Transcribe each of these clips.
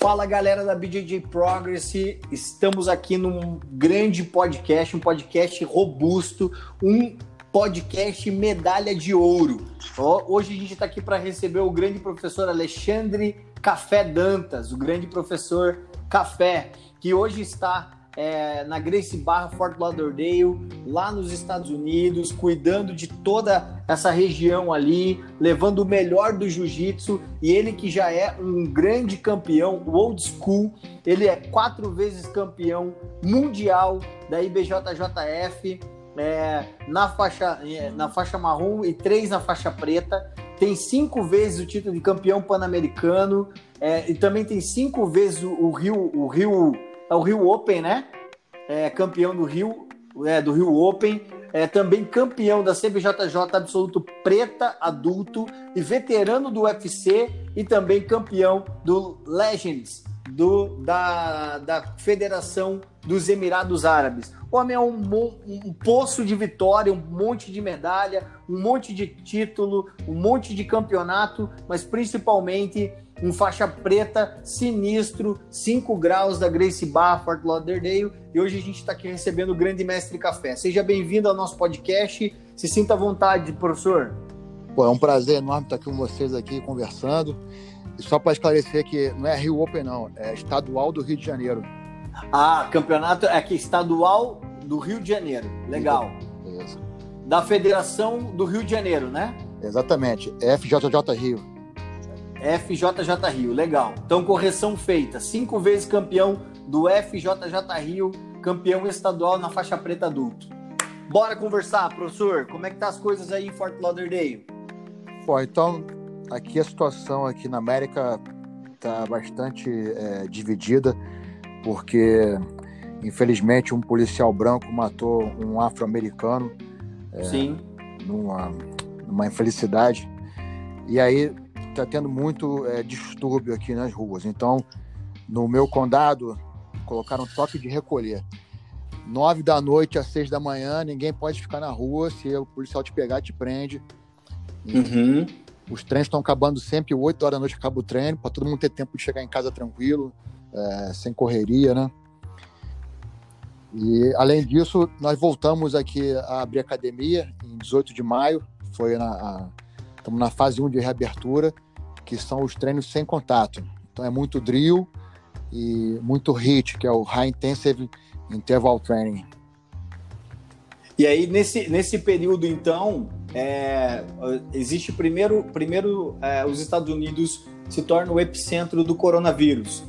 Fala galera da BJJ Progress, estamos aqui num grande podcast, um podcast robusto, um podcast medalha de ouro. Hoje a gente está aqui para receber o grande professor Alexandre Café Dantas, o grande professor Café, que hoje está é, na Grace Barra, Fort Lauderdale, lá nos Estados Unidos, cuidando de toda essa região ali, levando o melhor do jiu-jitsu. E ele que já é um grande campeão, old school, ele é quatro vezes campeão mundial da IBJJF. É, na, faixa, é, na faixa marrom e três na faixa preta. Tem cinco vezes o título de campeão pan-americano é, e também tem cinco vezes o, o Rio, o Rio o Rio Open, né? É, campeão do Rio, é, do Rio Open, é, também campeão da CBJJ absoluto preta adulto e veterano do UFC e também campeão do Legends do, da, da Federação dos Emirados Árabes. O homem é um, um, poço de vitória, um monte de medalha, um monte de título, um monte de campeonato, mas principalmente um faixa preta sinistro, 5 graus da Grace Bar, Fort Lauderdale. E hoje a gente está aqui recebendo o grande mestre Café. Seja bem-vindo ao nosso podcast. Se sinta à vontade, professor. Pô, é um prazer enorme estar aqui com vocês aqui conversando. E só para esclarecer que não é Rio Open, não, é estadual do Rio de Janeiro. Ah, campeonato é aqui estadual do Rio de Janeiro. Legal. Isso. Da Federação do Rio de Janeiro, né? Exatamente. FJJ Rio. FJJ Rio, legal. Então, correção feita. Cinco vezes campeão do FJJ Rio, campeão estadual na faixa preta adulto. Bora conversar, professor. Como é que tá as coisas aí em Fort Lauderdale? Pô, então, aqui a situação aqui na América tá bastante é, dividida, porque infelizmente um policial branco matou um afro-americano. É, Sim. Numa, numa infelicidade. E aí está tendo muito é, distúrbio aqui nas ruas. Então, no meu condado, colocaram toque de recolher. Nove da noite às seis da manhã, ninguém pode ficar na rua. Se o policial te pegar, te prende. Uhum. Os trens estão acabando sempre, oito horas da noite acaba o trem, para todo mundo ter tempo de chegar em casa tranquilo, é, sem correria, né? E, além disso, nós voltamos aqui a abrir academia em 18 de maio, foi na, estamos na fase 1 de reabertura, que são os treinos sem contato. Então é muito drill e muito HIIT, que é o High Intensive Interval Training. E aí, nesse, nesse período, então, é, existe primeiro, primeiro é, os Estados Unidos se tornam o epicentro do coronavírus,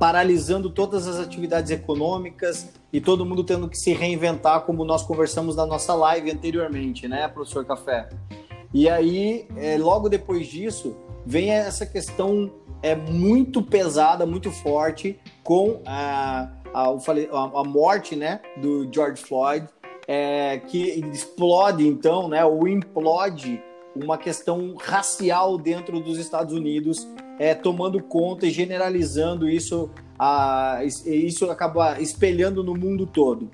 paralisando todas as atividades econômicas e todo mundo tendo que se reinventar, como nós conversamos na nossa live anteriormente, né, professor Café? E aí, é, logo depois disso, vem essa questão é muito pesada, muito forte com a, a, a morte né, do George Floyd, é, que explode então, né, ou implode uma questão racial dentro dos Estados Unidos, é, tomando conta e generalizando isso, a, isso acaba espelhando no mundo todo.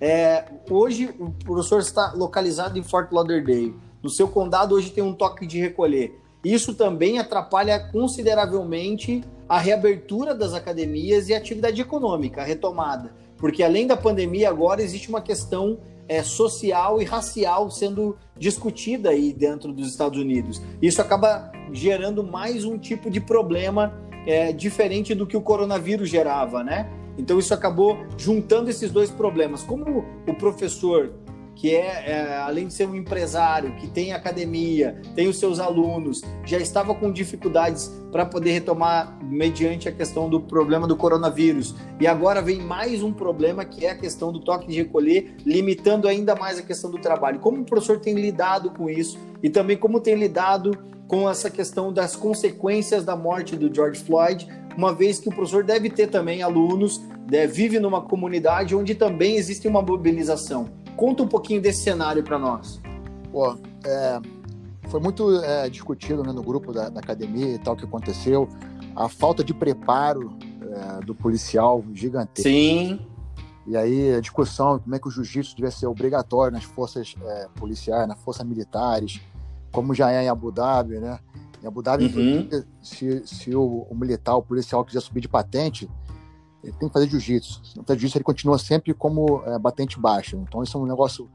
É, hoje o professor está localizado em Fort Lauderdale. No seu condado hoje tem um toque de recolher. Isso também atrapalha consideravelmente a reabertura das academias e a atividade econômica, a retomada. Porque além da pandemia, agora existe uma questão é, social e racial sendo discutida aí dentro dos Estados Unidos. Isso acaba gerando mais um tipo de problema é, diferente do que o coronavírus gerava, né? Então isso acabou juntando esses dois problemas. Como o professor que é, é, além de ser um empresário, que tem academia, tem os seus alunos, já estava com dificuldades para poder retomar mediante a questão do problema do coronavírus. E agora vem mais um problema que é a questão do toque de recolher, limitando ainda mais a questão do trabalho. Como o professor tem lidado com isso e também como tem lidado com essa questão das consequências da morte do George Floyd, uma vez que o professor deve ter também alunos, né, vive numa comunidade onde também existe uma mobilização. Conta um pouquinho desse cenário para nós. Pô, é, foi muito é, discutido né, no grupo da, da, academia e tal que aconteceu. A falta de preparo é, do policial gigantesco. Sim. E aí a discussão como é que o jiu-jitsu devia ser obrigatório nas forças é, policiais, nas forças militares, como já é em Abu Dhabi, né? Em Abu Dhabi, uhum. se, se o, o, militar, o policial quiser subir de patente, ele tem que fazer jiu-jitsu. Fazer jiu-jitsu, ele continua sempre como é, batente baixa. Então, isso é um negócio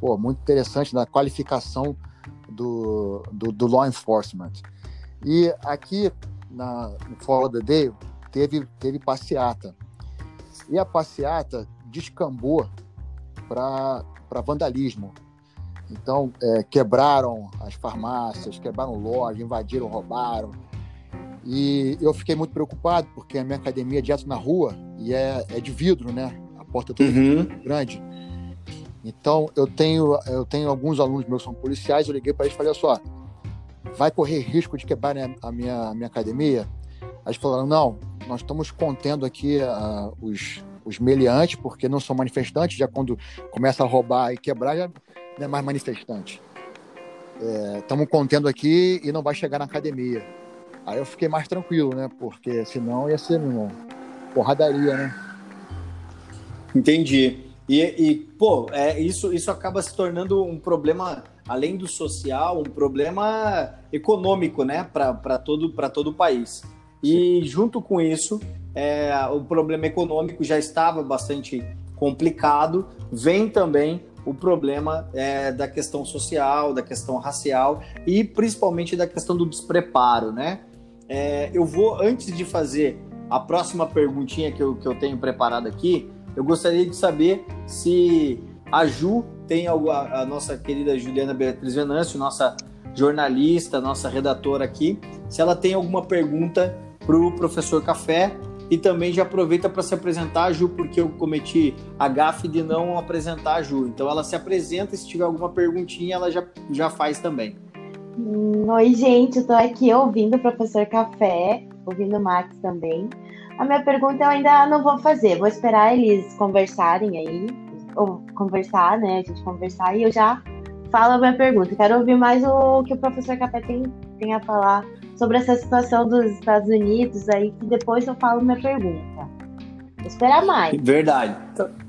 pô, muito interessante na qualificação do, do, do, law enforcement. E aqui na, no Fora the Day teve, teve passeata. E a passeata descambou para vandalismo. Então, é, quebraram as farmácias, quebraram lojas, invadiram, roubaram. E eu fiquei muito preocupado, porque a minha academia é direto na rua e é, é de vidro, né? A porta é toda uhum. grande. Então, eu tenho, eu tenho alguns alunos meus que são policiais, eu liguei para eles e falei, olha só, vai correr risco de quebrar a minha, a minha academia? Aí eles falaram, não, nós estamos contendo aqui uh, os, os meliantes, porque não são manifestantes, já quando começa a roubar e quebrar, já não é mais manifestante. Estamos é, contendo aqui e não vai chegar na academia. Aí eu fiquei mais tranquilo, né? Porque senão ia ser, meu porradaria, né? Entendi. E, e, pô, é, isso, isso acaba se tornando um problema, além do social, um problema econômico, né, para todo, todo o país. E junto com isso, é, o problema econômico já estava bastante complicado, vem também o problema é, da questão social, da questão racial e principalmente da questão do despreparo, né? É, eu vou, antes de fazer a próxima perguntinha que eu, que eu tenho preparado aqui, eu gostaria de saber se a Ju tem algo, a, a nossa querida Juliana Beatriz Venâncio, nossa jornalista, nossa redatora aqui, se ela tem alguma pergunta para o professor Café e também já aproveita para se apresentar, Ju, porque eu cometi a gafe de não apresentar a Ju. Então ela se apresenta e se tiver alguma perguntinha, ela já, já faz também. Hum, oi, gente, eu tô aqui ouvindo o professor Café, ouvindo o Max também. A minha pergunta eu ainda não vou fazer, vou esperar eles conversarem aí, ou conversar, né? A gente conversar e eu já falo a minha pergunta. Quero ouvir mais o que o professor Café tem, tem a falar sobre essa situação dos Estados Unidos aí, que depois eu falo minha pergunta. Vou esperar mais. Verdade.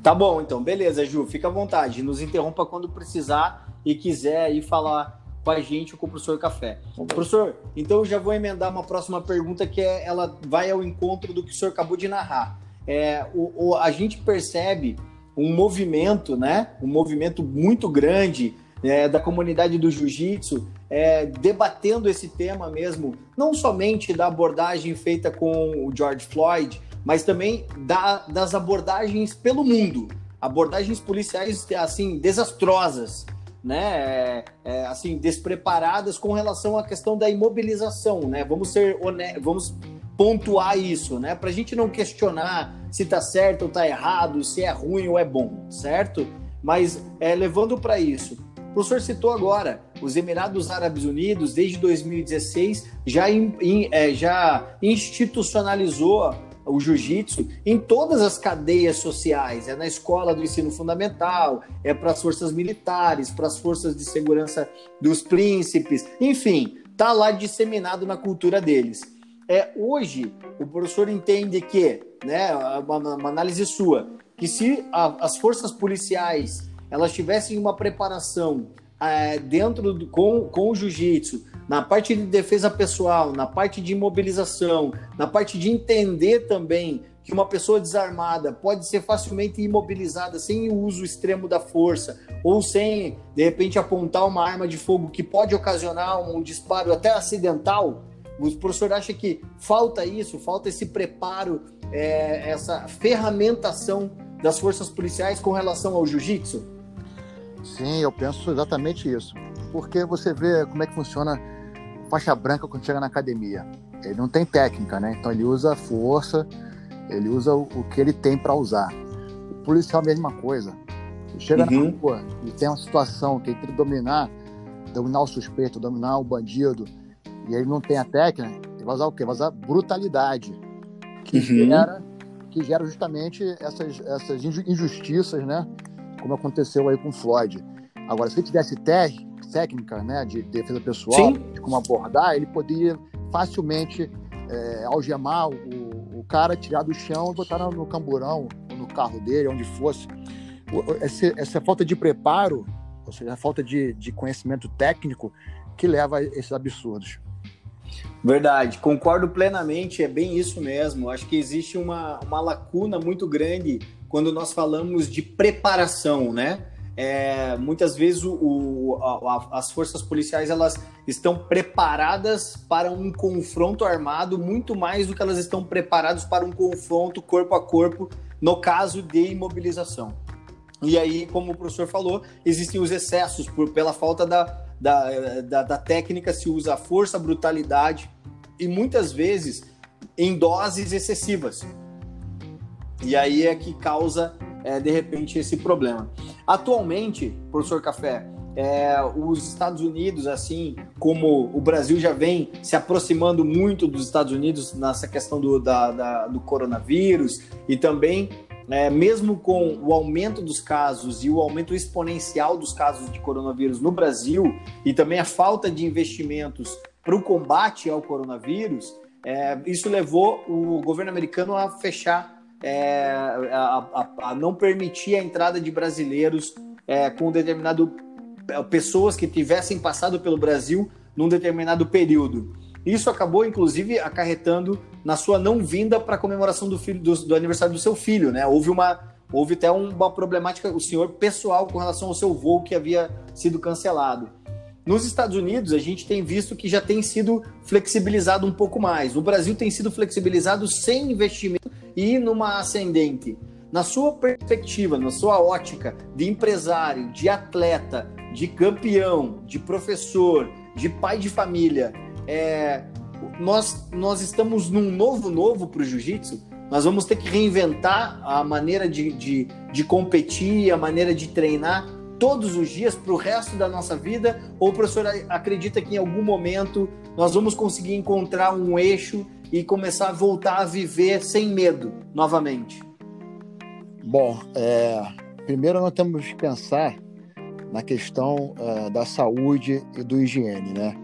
Tá bom, então. Beleza, Ju. Fica à vontade. Nos interrompa quando precisar e quiser aí falar com a gente com o professor Café. Professor, então eu já vou emendar uma próxima pergunta que é, ela vai ao encontro do que o senhor acabou de narrar. É, o, o, a gente percebe um movimento, né? Um movimento muito grande é, da comunidade do jiu-jitsu é, debatendo esse tema mesmo, não somente da abordagem feita com o George Floyd, mas também da, das abordagens pelo mundo, abordagens policiais assim desastrosas, né, é, é, assim despreparadas com relação à questão da imobilização, né? Vamos ser honestos, vamos pontuar isso, né? Para a gente não questionar se está certo ou está errado, se é ruim ou é bom, certo? Mas é, levando para isso, professor citou agora, os Emirados Árabes Unidos, desde 2016, já, in, in, é, já institucionalizou o jiu-jitsu em todas as cadeias sociais. É na escola do ensino fundamental, é para as forças militares, para as forças de segurança dos príncipes, enfim, está lá disseminado na cultura deles. É, hoje, o professor entende que, né, uma, uma análise sua, que se a, as forças policiais elas tivessem uma preparação é, dentro do, com, com o jiu-jitsu, na parte de defesa pessoal, na parte de imobilização, na parte de entender também que uma pessoa desarmada pode ser facilmente imobilizada sem o uso extremo da força ou sem, de repente, apontar uma arma de fogo que pode ocasionar um disparo até acidental. O professor acha que falta isso, falta esse preparo, é, essa ferramentação das forças policiais com relação ao jiu-jitsu? Sim, eu penso exatamente isso. Porque você vê como é que funciona faixa branca quando chega na academia. Ele não tem técnica, né? Então ele usa força, ele usa o, o que ele tem para usar. O policial é a mesma coisa. Ele chega uhum. na rua e tem uma situação que ele tem que dominar, dominar o suspeito, dominar o bandido, e ele não tem a técnica, ele vai usar o quê? Vai usar brutalidade, que, uhum. gera, que gera justamente essas, essas injustiças, né? Como aconteceu aí com o Floyd. Agora, se ele tivesse técnica né, de defesa pessoal, Sim. de como abordar, ele poderia facilmente é, algemar o, o, cara, tirar do chão e botar no, no camburão, ou no carro dele, onde fosse. Essa, essa falta de preparo, ou seja, a falta de, de conhecimento técnico, que leva a esses absurdos. Verdade, concordo plenamente, é bem isso mesmo. Acho que existe uma, uma lacuna muito grande quando nós falamos de preparação, né? É, muitas vezes o, o, a, as forças policiais elas estão preparadas para um confronto armado muito mais do que elas estão preparadas para um confronto corpo a corpo no caso de imobilização. E aí, como o professor falou, existem os excessos por, pela falta da, da, da, da técnica, se usa a força, a brutalidade e muitas vezes em doses excessivas. E aí é que causa, é, de repente, esse problema. Atualmente, professor Café, é, os Estados Unidos, assim como o Brasil já vem se aproximando muito dos Estados Unidos nessa questão do, da, da, do coronavírus e também, é, mesmo com o aumento dos casos e o aumento exponencial dos casos de coronavírus no Brasil e também a falta de investimentos para o combate ao coronavírus, é, isso levou o governo americano a fechar é, a, a, a, não permitir a entrada de brasileiros é, com determinado é, pessoas que tivessem passado pelo Brasil num determinado período. Isso acabou, inclusive, acarretando na sua não vinda para a comemoração do, filho, do, do, aniversário do seu filho, né? Houve uma, houve até uma problemática, o senhor pessoal com relação ao seu voo que havia sido cancelado. Nos Estados Unidos, a gente tem visto que já tem sido flexibilizado um pouco mais. O Brasil tem sido flexibilizado sem investimento e numa ascendente. Na sua perspectiva, na sua ótica de empresário, de atleta, de campeão, de professor, de pai de família, é, nós, nós estamos num novo novo para o jiu-jitsu. Nós vamos ter que reinventar a maneira de, de, de competir, a maneira de treinar todos os dias para o resto da nossa vida? Ou o professor acredita que em algum momento nós vamos conseguir encontrar um eixo e começar a voltar a viver sem medo novamente? Bom, é, primeiro nós temos que pensar na questão é, da saúde e do higiene, né?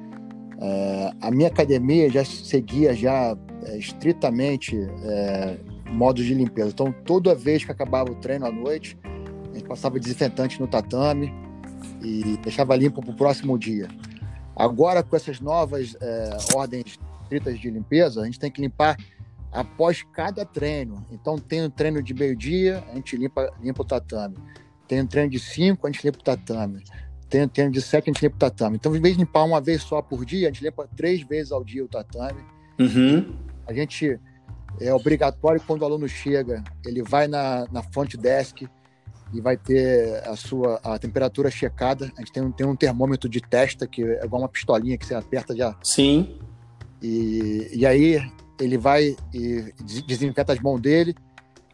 É, a minha academia já seguia já é, estritamente é, modos de limpeza. Então, toda vez que acabava o treino à noite, a gente passava desinfetante no tatame e deixava limpo para o próximo dia. Agora, com essas novas é, ordens estritas de limpeza, a gente tem que limpar após cada treino. Então, tem um treino de meio-dia, a gente limpa, limpa o tatame. Tem um treino de 5, a gente limpa o tatame. Tem um treino de 7, a gente limpa o tatame. Então, em vez de limpar uma vez só por dia, a gente limpa três vezes ao dia o tatame. Uhum. A gente é obrigatório quando o aluno chega, ele vai na, na front desk e vai ter a sua a temperatura checada. A gente tem um, tem um termômetro de testa que é igual uma pistolinha que você aperta já. Sim. E, e aí ele vai e desinfeta as mãos dele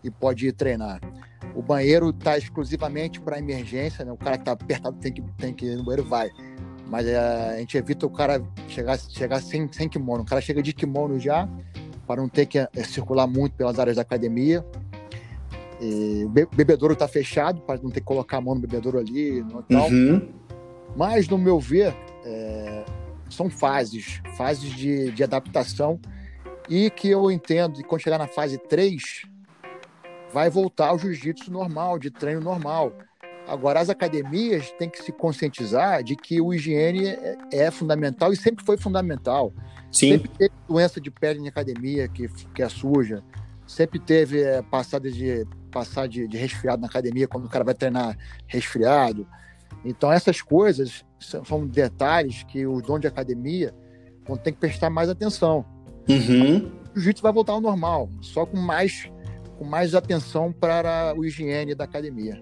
e pode ir treinar. O banheiro está exclusivamente para emergência, né? O cara que está apertado tem que, tem que ir no banheiro, vai. Mas é, a gente evita o cara chegar, chegar sem, sem kimono. O cara chega de kimono já, para não ter que é, circular muito pelas áreas da academia. E o bebedouro está fechado, para não ter que colocar a mão no bebedouro ali. Uhum. Mas, no meu ver, é, são fases, fases de, de adaptação e que eu entendo que quando chegar na fase 3, vai voltar ao jiu-jitsu normal, de treino normal. Agora, as academias têm que se conscientizar de que o higiene é, é fundamental e sempre foi fundamental. Sim. Sempre teve doença de pele em academia que, que é suja. Sempre teve é, passada de passar de, de resfriado na academia quando o cara vai treinar resfriado. Então, essas coisas são, detalhes que os donos de academia vão ter que prestar mais atenção. Uhum. O jiu-jitsu vai voltar ao normal, só com mais, com mais atenção para o higiene da academia.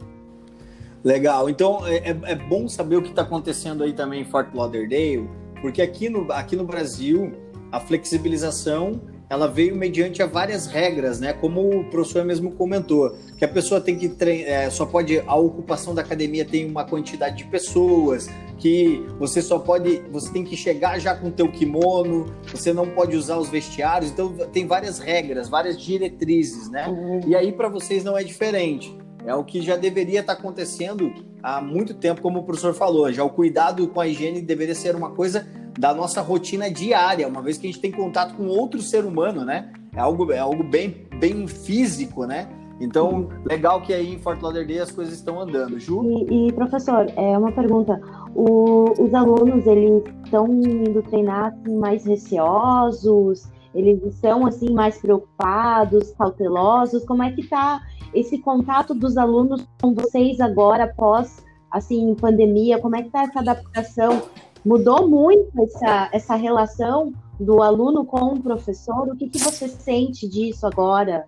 Legal. Então, é, é, é bom saber o que está acontecendo aí também em Fort Lauderdale, porque aqui no, aqui no Brasil, a flexibilização ela veio mediante a várias regras, né? Como o professor mesmo comentou, que a pessoa tem que treinar, é, só pode a ocupação da academia tem uma quantidade de pessoas, que você só pode, você tem que chegar já com o teu kimono, você não pode usar os vestiários, então tem várias regras, várias diretrizes, né? Uhum. E aí para vocês não é diferente. É o que já deveria estar tá acontecendo há muito tempo, como o professor falou. Já o cuidado com a higiene deveria ser uma coisa da nossa rotina diária, uma vez que a gente tem contato com outro ser humano, né? É algo, é algo bem, bem físico, né? Então, legal que aí em Fort Lauderdale as coisas estão andando. Ju? E, e, professor, é uma pergunta. o, os alunos eles estão indo treinar mais receosos, eles estão assim mais preocupados, cautelosos. Como é que está esse contato dos alunos com vocês agora após assim pandemia? Como é que está essa adaptação? Mudou muito essa, essa relação do aluno com o professor? O que, que você sente disso agora?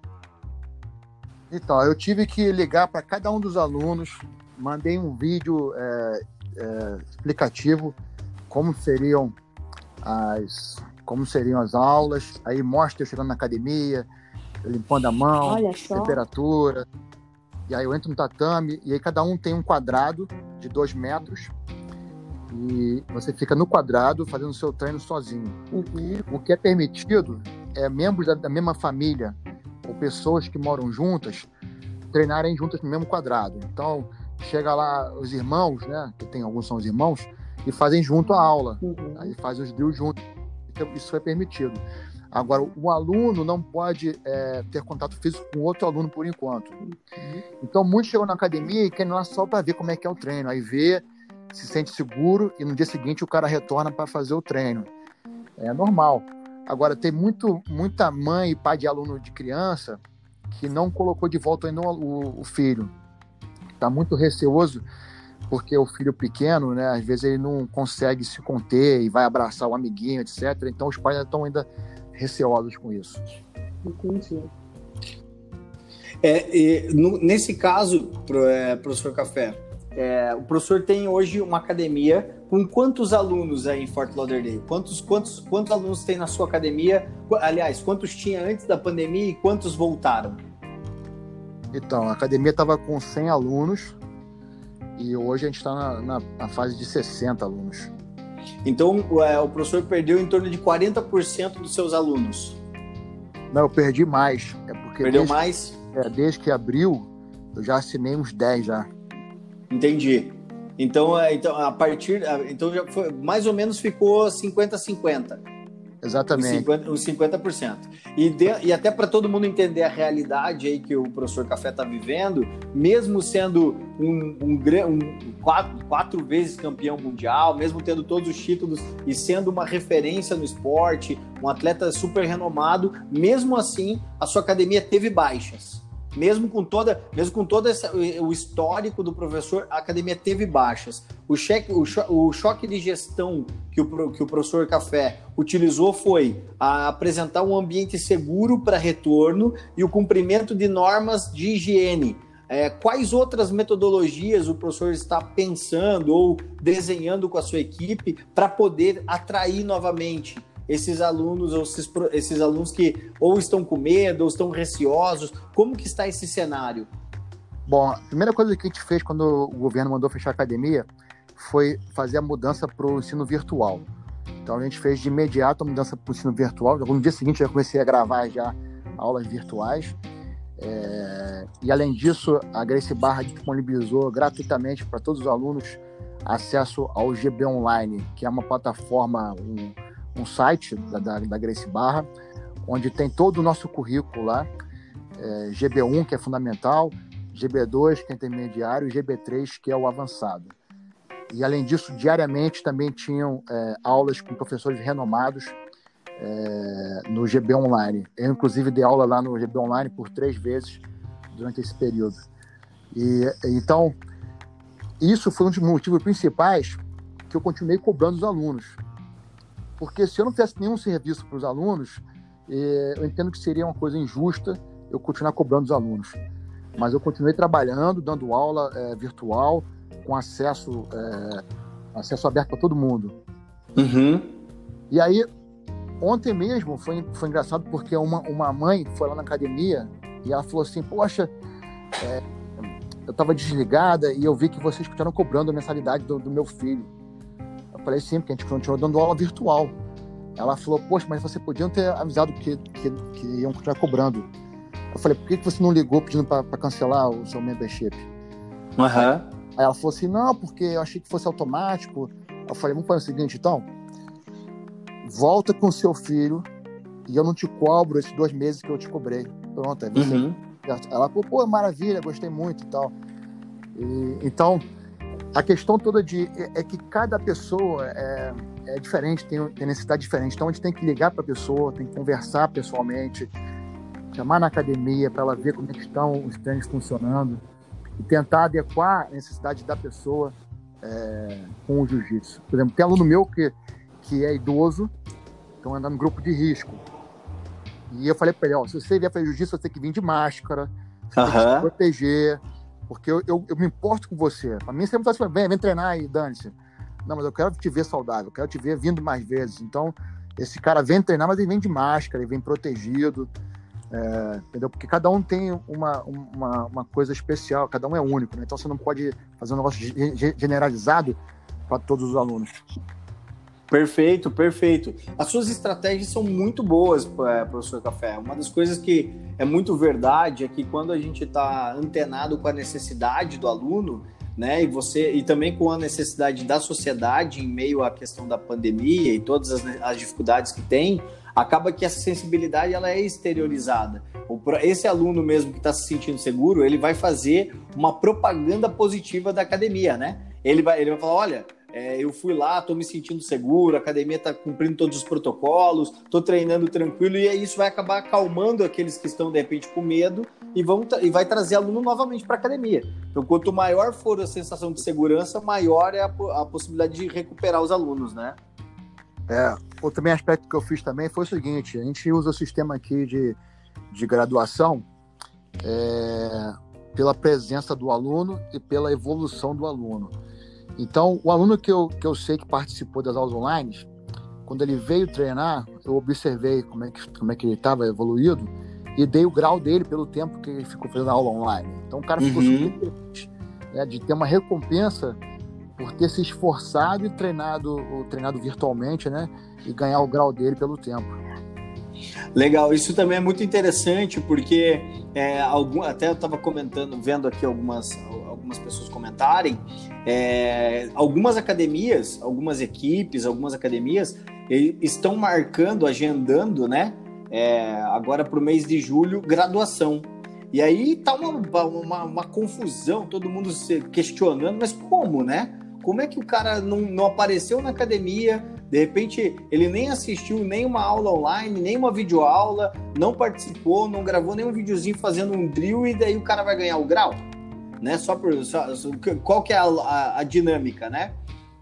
Então, eu tive que ligar para cada um dos alunos, mandei um vídeo é, é, explicativo como seriam as como seriam as aulas, aí mostra eu chegando na academia, limpando a mão, temperatura, e aí eu entro no tatame, e aí cada um tem um quadrado de dois metros, e você fica no quadrado fazendo o seu treino sozinho. Uhum. O que é permitido é membros da, da mesma família pessoas que moram juntas treinarem juntas no mesmo quadrado. Então, chega lá os irmãos, né? Que tem alguns são os irmãos, e fazem junto a aula. Uhum. Aí fazem os drills juntos. Então, isso é permitido. Agora, o aluno não pode é, ter contato físico com outro aluno por enquanto. Uhum. Então, muitos chegam na academia e querem lá só para ver como é que é o treino. Aí vê, se sente seguro e no dia seguinte o cara retorna para fazer o treino. É normal. Agora, tem muito, muita mãe e pai de aluno de criança que não colocou de volta ainda o, o filho. Está muito receoso porque o filho pequeno, né, às vezes ele não consegue se conter e vai abraçar o amiguinho, etc. Então os pais estão ainda receosos com isso. Entendi. É, e, no, nesse caso, pro, é, professor Café, é, o professor tem hoje uma academia com quantos alunos aí em Fort Lauderdale? Quantos, quantos, quantos alunos tem na sua academia? Aliás, quantos tinha antes da pandemia e quantos voltaram? Então, a academia estava com 100 alunos e hoje a gente está na, na, na, fase de 60 alunos. Então, é, o professor perdeu em torno de 40% dos seus alunos. Não, eu perdi mais. É porque Perdeu desde, mais? É, desde que abriu, eu já assinei uns 10 já. Entendi. Então, é, então a partir. Então já foi, mais ou menos ficou 50-50. Exatamente. Os 50%. Os 50%. E, de, e até para todo mundo entender a realidade aí que o professor Café está vivendo, mesmo sendo um, um, um, quatro, quatro vezes campeão mundial, mesmo tendo todos os títulos e sendo uma referência no esporte, um atleta super renomado, mesmo assim a sua academia teve baixas mesmo com toda, mesmo com todo o histórico do professor, a academia teve baixas. O, cheque, o, cho, o choque de gestão que o, que o professor Café utilizou foi apresentar um ambiente seguro para retorno e o cumprimento de normas de higiene. É, quais outras metodologias o professor está pensando ou desenhando com a sua equipe para poder atrair novamente esses alunos ou esses, esses alunos que ou estão com medo ou estão receosos? Como que está esse cenário? Bom, a primeira coisa que a gente fez quando o governo mandou fechar a academia foi fazer a mudança para o ensino virtual. Então a gente fez de imediato a mudança para o ensino virtual. No dia seguinte já comecei a gravar já aulas virtuais. É... E além disso, a Grace Barra disponibilizou gratuitamente para todos os alunos acesso ao GB Online, que é uma plataforma, um, um site da, da, da Grace Barra, onde tem todo o nosso currículo lá, é, GB1, que é fundamental, GB2, que é intermediário, e GB3, que é o avançado. E, além disso, diariamente também tinham é, aulas com professores renomados é, no GB Online. Eu, inclusive, dei aula lá no GB Online por três vezes durante esse período. E, então, isso foi um dos motivos principais que eu continuei cobrando os alunos. Porque se eu não fizesse nenhum serviço para os alunos, eh, eu entendo que seria uma coisa injusta eu continuar cobrando os alunos. Mas eu continuei trabalhando, dando aula é, virtual, com acesso, é, acesso aberto para todo mundo. Uhum. E aí, ontem mesmo, foi, foi engraçado porque uma, uma mãe foi lá na academia e ela falou assim: Poxa, é, eu estava desligada e eu vi que vocês continuaram cobrando a mensalidade do, do meu filho. Eu falei, sim, porque a gente continuou dando aula virtual. Ela falou, poxa, mas você podia ter avisado que, que, que iam continuar cobrando. Eu falei, por que você não ligou pedindo para cancelar o seu membership? Uhum. Aí ela falou assim, não, porque eu achei que fosse automático. Eu falei, vamos fazer o seguinte, então, volta com seu filho e eu não te cobro esses dois meses que eu te cobrei. Pronto, aí você... Uhum. Ela falou, pô, maravilha, gostei muito e tal. E, então, a questão toda de é, é que cada pessoa é, é diferente, tem, tem, necessidade diferente. Então a gente tem que ligar para a pessoa, tem que conversar pessoalmente, chamar na academia para ela ver como é que estão os treinos funcionando e tentar adequar a necessidade da pessoa é, com o jiu-jitsu. Por exemplo, tem aluno meu que, que é idoso, então anda no grupo de risco. E eu falei para ele, ó, se você vier fazer jiu-jitsu, você tem que vir de máscara, você uhum. tem que se proteger, porque eu, eu, eu, me importo com você. Para mim, você não está assim, vem, vem treinar aí, dane-se. Não, mas eu quero te ver saudável, eu quero te ver vindo mais vezes. Então, esse cara vem treinar, mas ele vem de máscara, ele vem protegido. É, entendeu? Porque cada um tem uma, uma, uma, coisa especial, cada um é único, né? Então você não pode fazer um negócio generalizado para todos os alunos. Perfeito, perfeito. As suas estratégias são muito boas, é, professor Café. Uma das coisas que é muito verdade é que quando a gente está antenado com a necessidade do aluno, né, e você e também com a necessidade da sociedade em meio à questão da pandemia e todas as, as dificuldades que tem, acaba que essa sensibilidade ela é exteriorizada. Esse aluno mesmo que está se sentindo seguro, ele vai fazer uma propaganda positiva da academia, né? Ele vai, ele vai falar, olha, é, eu fui lá, estou me sentindo seguro, a academia está cumprindo todos os protocolos, estou treinando tranquilo, e isso vai acabar acalmando aqueles que estão, de repente, com medo e, vão, e vai trazer aluno novamente para a academia. Então, quanto maior for a sensação de segurança, maior é a, a possibilidade de recuperar os alunos, né? É, outro também aspecto que eu fiz também foi o seguinte: a gente usa o sistema aqui de, de graduação é, pela presença do aluno e pela evolução do aluno. Então, o aluno que eu, que eu sei que participou das aulas online, quando ele veio treinar, eu observei como é que, como é que ele estava evoluído e dei o grau dele pelo tempo que ele ficou fazendo a aula online. Então, o cara ficou uhum. super feliz né, de ter uma recompensa por ter se esforçado e treinado, treinado virtualmente, né? E ganhar o grau dele pelo tempo. Legal, isso também é muito interessante porque é, algum, até eu estava comentando, vendo aqui algumas, algumas pessoas comentarem, é, algumas academias, algumas equipes, algumas academias estão marcando, agendando, né? É, agora para o mês de julho, graduação. E aí tá uma, uma, uma, confusão, todo mundo se questionando, mas como, né? Como é que o cara não, não apareceu na academia, de repente, ele nem assistiu nenhuma aula online, nem uma videoaula, não participou, não gravou nenhum videozinho fazendo um drill e daí o cara vai ganhar o grau, né? Só por só, qual que é a, a, a, dinâmica, né?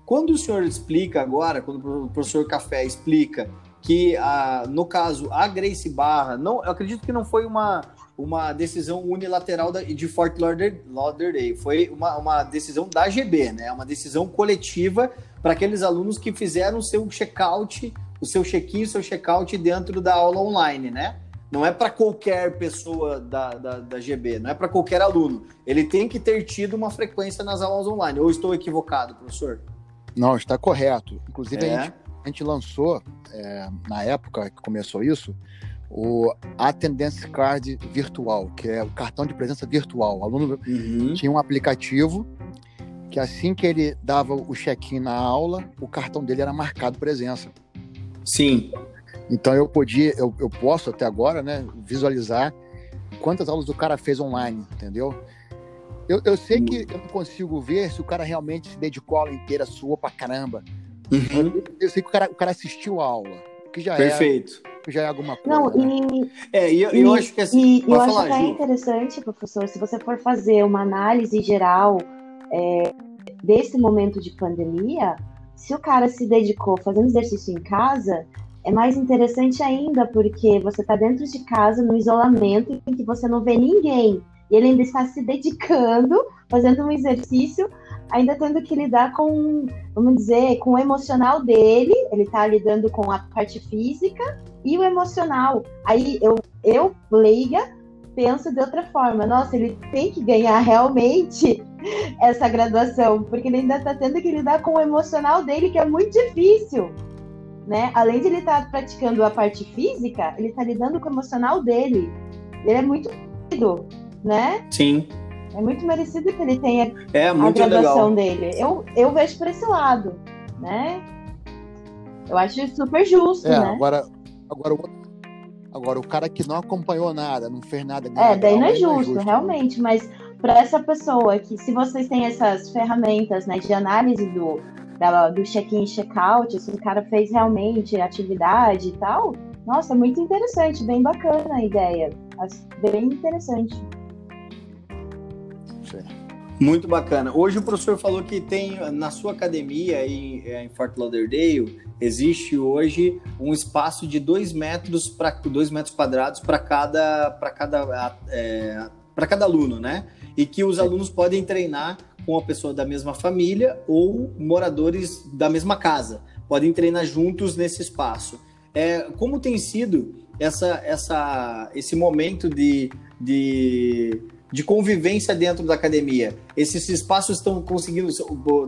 Quando o senhor explica agora, quando o professor Café explica que, a, no caso, a Grace Barra, não, eu acredito que não foi uma uma decisão unilateral de Fort Lauderdale. Foi uma, uma decisão da GB, né? Uma decisão coletiva para aqueles alunos que fizeram o seu check-out, o seu check-in, o seu check-out dentro da aula online, né? Não é para qualquer pessoa da, da, da, GB, não é para qualquer aluno. Ele tem que ter tido uma frequência nas aulas online. Ou estou equivocado, professor? Não, está correto. Inclusive, é. a, gente, a, gente, lançou, é, na época que começou isso, o Attendance Card virtual, que é o cartão de presença virtual. O aluno uhum. tinha um aplicativo que assim que ele dava o check-in na aula, o cartão dele era marcado presença. Sim. Então eu podia, eu, eu posso até agora, né, visualizar quantas aulas o cara fez online, entendeu? Eu, eu sei que eu não consigo ver se o cara realmente se dedicou a aula inteira, suou pra caramba. Uhum. Eu, eu, sei que o cara, o cara assistiu a aula, que já Perfeito. É, já é alguma coisa. Não, e, né? é, e, e eu acho que assim. E eu acho que é interessante, professor, se você for fazer uma análise geral é, desse momento de pandemia, se o cara se dedicou fazendo exercício em casa, é mais interessante ainda, porque você está dentro de casa, no isolamento, em que você não vê ninguém. E ele ainda está se dedicando, fazendo um exercício, ainda tendo que lidar com, vamos dizer, com o emocional dele. Ele está lidando com a parte física e o emocional. Aí eu, eu leiga, penso de outra forma. Nossa, ele tem que ganhar realmente essa graduação, porque ele ainda está tendo que lidar com o emocional dele, que é muito difícil. Né? Além de ele estar tá praticando a parte física, ele está lidando com o emocional dele. Ele é muito merecido, né? Sim. É muito merecido que ele tenha é, a graduação legal. dele. Eu, eu vejo por esse lado, né? Eu acho super justo, é, né? Agora, agora o Agora, o cara que não acompanhou nada, não fez nada. É, daí não é justo, é justo, realmente. Mas para essa pessoa que, se vocês têm essas ferramentas né, de análise do, da, do check-in e check-out, se o cara fez realmente atividade e tal, nossa, muito interessante, bem bacana a ideia. Bem interessante. Muito bacana. Hoje o professor falou que tem na sua academia em, é, em Fort Lauderdale existe hoje um espaço de dois metros para dois metros quadrados para cada para cada é, para cada aluno, né? E que os alunos podem treinar com a pessoa da mesma família ou moradores da mesma casa. Podem treinar juntos nesse espaço. É, como tem sido essa, essa, esse momento de, de de convivência dentro da academia. Esses espaços estão conseguindo,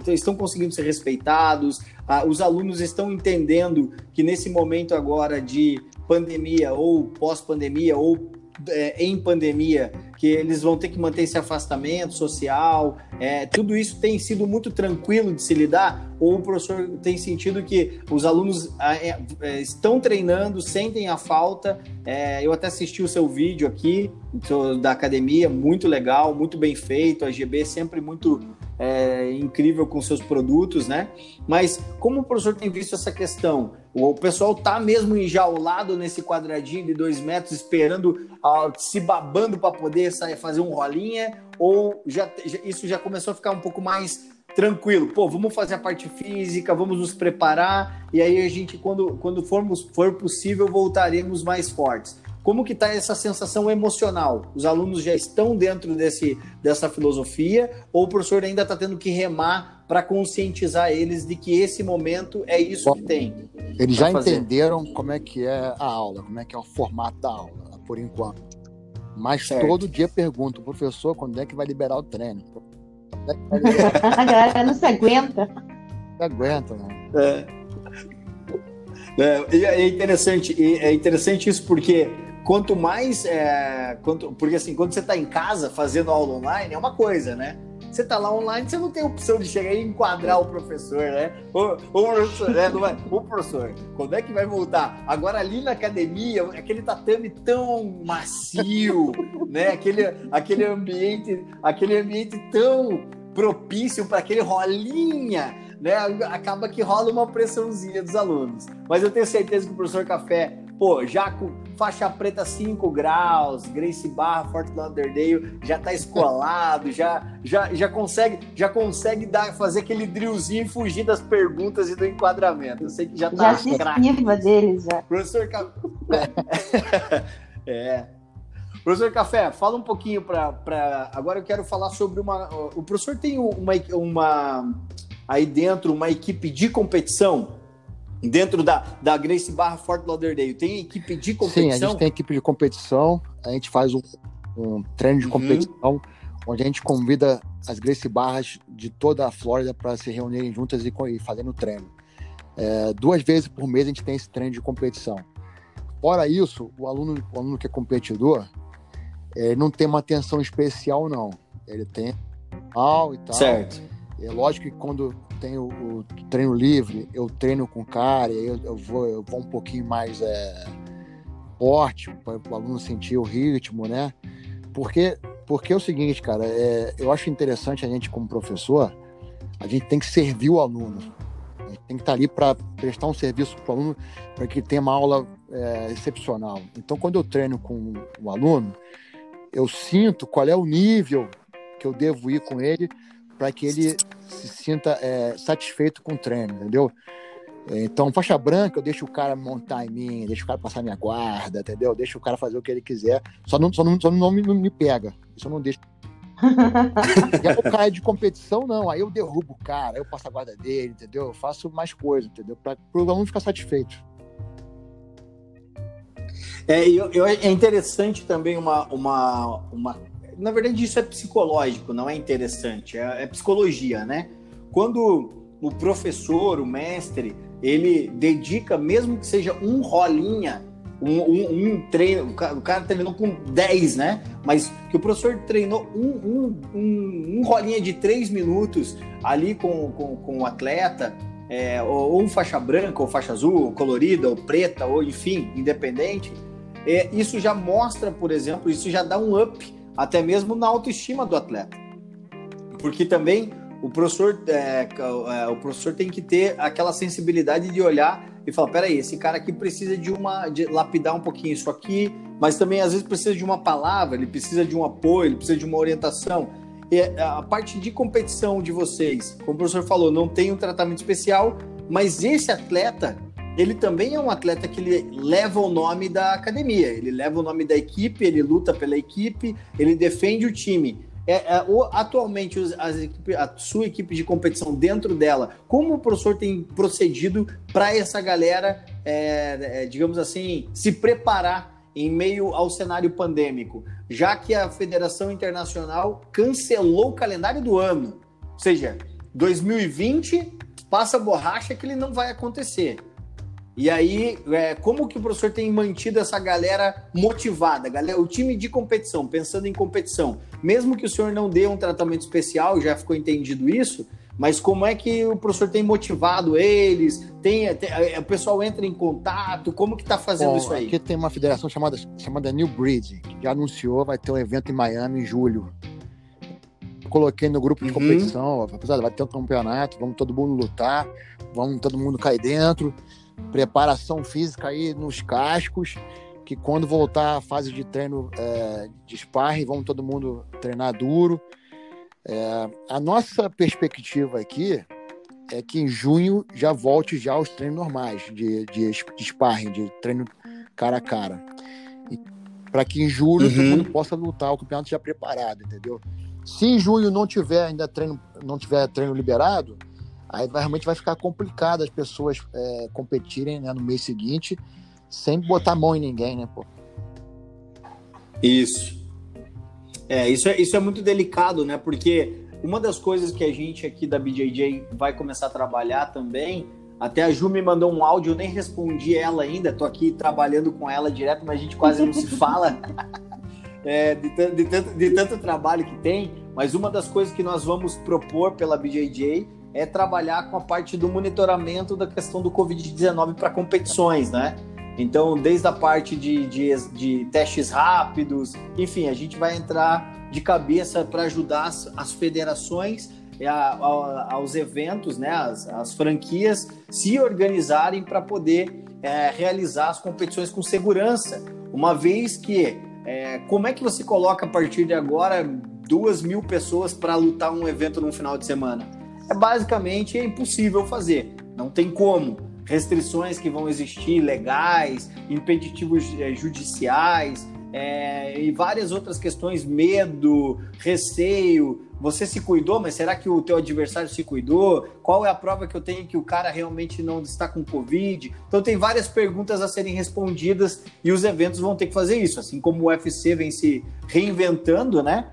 estão conseguindo ser respeitados, os alunos estão entendendo que nesse momento agora de pandemia ou pós-pandemia ou é, em pandemia, que eles vão ter que manter esse afastamento social, é, tudo isso tem sido muito tranquilo de se lidar? Ou o professor tem sentido que os alunos é, é estão treinando, sentem a falta? É, eu até assisti o seu vídeo aqui da academia, muito legal, muito bem feito, a GB sempre muito é, incrível com seus produtos, né? Mas como o professor tem visto essa questão? O pessoal tá mesmo enjaulado nesse quadradinho de dois metros, esperando, uh, se babando para poder sair, fazer um rolinha? Ou já, já, isso já começou a ficar um pouco mais tranquilo? Pô, vamos fazer a parte física, vamos nos preparar e aí a gente, quando, quando formos, for possível, voltaremos mais fortes. Como que está essa sensação emocional? Os alunos já estão dentro desse, dessa filosofia ou o professor ainda está tendo que remar para conscientizar eles de que esse momento é isso Bom, que tem? Eles já fazer. entenderam como é que é a aula, como é que é o formato da aula, por enquanto. Mas certo. todo dia pergunto, professor, quando é que vai liberar o treino? É a galera não se aguenta. Não aguenta, né? É. É, é interessante, é interessante isso porque quanto mais. É, quanto, porque assim, quando você está em casa fazendo aula online, é uma coisa, né? Você está lá online, você não tem opção de chegar e enquadrar o professor, né? O, o professor, né? Vai, o professor, quando é que vai voltar? Agora ali na academia, aquele tatame tão macio, né? Aquele, aquele ambiente, aquele ambiente tão propício para aquele rolinha, né? Acaba que rola uma pressãozinha dos alunos. Mas eu tenho certeza que o professor Café pô, já faixa preta 5 graus, Grace Barra, Fort Lauderdale, já tá escolado, já, já, já consegue, já consegue dar, fazer aquele drillzinho e fugir das perguntas e do enquadramento. Eu sei que já tá Já esquiva deles, já. Professor Café. é. Professor Café, fala um pouquinho para. Agora eu quero falar sobre uma. O professor tem uma, uma aí dentro uma equipe de competição Dentro da, da Grace Barra Fort Lauderdale, tem equipe de competição? Sim, a gente tem equipe de competição, a gente faz um, um treino de uhum. competição, onde a gente convida as Grace Barras de toda a Flórida para se reunirem juntas e, e fazendo treino. É, duas vezes por mês a gente tem esse treino de competição. Fora isso, o aluno, o aluno que é competidor, ele não tem uma atenção especial, não. Ele tem mal e tal. Certo. É lógico que quando tenho o treino livre, eu treino com cara, eu, eu, vou, eu vou um pouquinho mais é, forte para o aluno sentir o ritmo, né? Porque, porque é o seguinte, cara, é, eu acho interessante a gente, como professor, a gente tem que servir o aluno. A gente tem que estar ali para prestar um serviço para o aluno, para que tenha uma aula é, excepcional. Então, quando eu treino com o aluno, eu sinto qual é o nível que eu devo ir com ele para que ele se sinta é, satisfeito com o treino, entendeu? Então, faixa branca, eu deixo o cara montar em mim, deixo o cara passar minha guarda, entendeu? Deixo o cara fazer o que ele quiser. Só não, só não, só não, me, não me pega. Isso eu não deixo. e aí o cara de competição, não. Aí eu derrubo o cara, eu passo a guarda dele, entendeu? Eu faço mais coisas, entendeu? Para o aluno ficar satisfeito. É, eu, eu, é interessante também uma, uma, uma na verdade, isso é psicológico, não é interessante, é, é psicologia, né? Quando o professor, o mestre, ele dedica, mesmo que seja um rolinha, um, um, um treino, o cara, o cara, treinou com 10, né? Mas que o professor treinou um, um, rolinha de 3 minutos ali com, com, com o atleta, é, ou, ou faixa branca, ou faixa azul, ou colorida, ou preta, ou enfim, independente, é, isso já mostra, por exemplo, isso já dá um up até mesmo na autoestima do atleta. Porque também o professor, é, é, o professor tem que ter aquela sensibilidade de olhar e falar: peraí, esse cara aqui precisa de uma de lapidar um pouquinho isso aqui, mas também às vezes precisa de uma palavra, ele precisa de um apoio, ele precisa de uma orientação. E a parte de competição de vocês, como o professor falou, não tem um tratamento especial, mas esse atleta, ele também é um atleta que ele leva o nome da academia, ele leva o nome da equipe, ele luta pela equipe, ele defende o time. É, é, atualmente, equipe, a sua equipe de competição dentro dela, como o professor tem procedido para essa galera, é, é, digamos assim, se preparar em meio ao cenário pandêmico, já que a Federação Internacional cancelou o calendário do ano. Ou seja, 2020 passa borracha que ele não vai acontecer. E aí, é, como que o professor tem mantido essa galera motivada, galera, o time de competição, pensando em competição, mesmo que o senhor não dê um tratamento especial, já ficou entendido isso, mas como é que o professor tem motivado eles? Tem, tem o pessoal entra em contato? Como que está fazendo Bom, isso aí? Aqui tem uma federação chamada, chamada New Breed, que já anunciou, vai ter um evento em Miami em julho. Coloquei no grupo de uhum. competição, apesar vai ter um campeonato, vamos todo mundo lutar, vamos todo mundo cair dentro preparação física aí nos cascos, que quando voltar a fase de treino é, de sparring, vamos todo mundo treinar duro. É, a nossa perspectiva aqui é que em junho já volte já aos treinos normais de, de, de sparring, de treino cara a cara. Para que em julho uhum. todo mundo possa lutar, o campeonato já preparado, entendeu? Se em junho não tiver ainda treino, não tiver treino liberado, aí vai, realmente vai ficar complicado as pessoas é, competirem né, no mês seguinte sem botar mão em ninguém, né, pô? Isso. É, isso é, isso é muito delicado, né? Porque uma das coisas que a gente aqui da BJJ vai começar a trabalhar também, até a Ju me mandou um áudio, eu nem respondi ela ainda, tô aqui trabalhando com ela direto, mas a gente quase não se fala. É, de, de, tanto, de tanto trabalho que tem, mas uma das coisas que nós vamos propor pela BJJ é trabalhar com a parte do monitoramento da questão do Covid-19 para competições, né? Então, desde a parte de, de, de, testes rápidos, enfim, a gente vai entrar de cabeça para ajudar as, as federações a, a, aos eventos, né, as, as franquias se organizarem para poder é, realizar as competições com segurança, uma vez que é, como é que você coloca a partir de agora duas mil pessoas para lutar um evento num final de semana? É basicamente é impossível fazer. Não tem como. Restrições que vão existir legais, impeditivos é, judiciais é, e várias outras questões, medo, receio. Você se cuidou, mas será que o teu adversário se cuidou? Qual é a prova que eu tenho que o cara realmente não está com Covid? Então tem várias perguntas a serem respondidas e os eventos vão ter que fazer isso. Assim como o UFC vem se reinventando, né?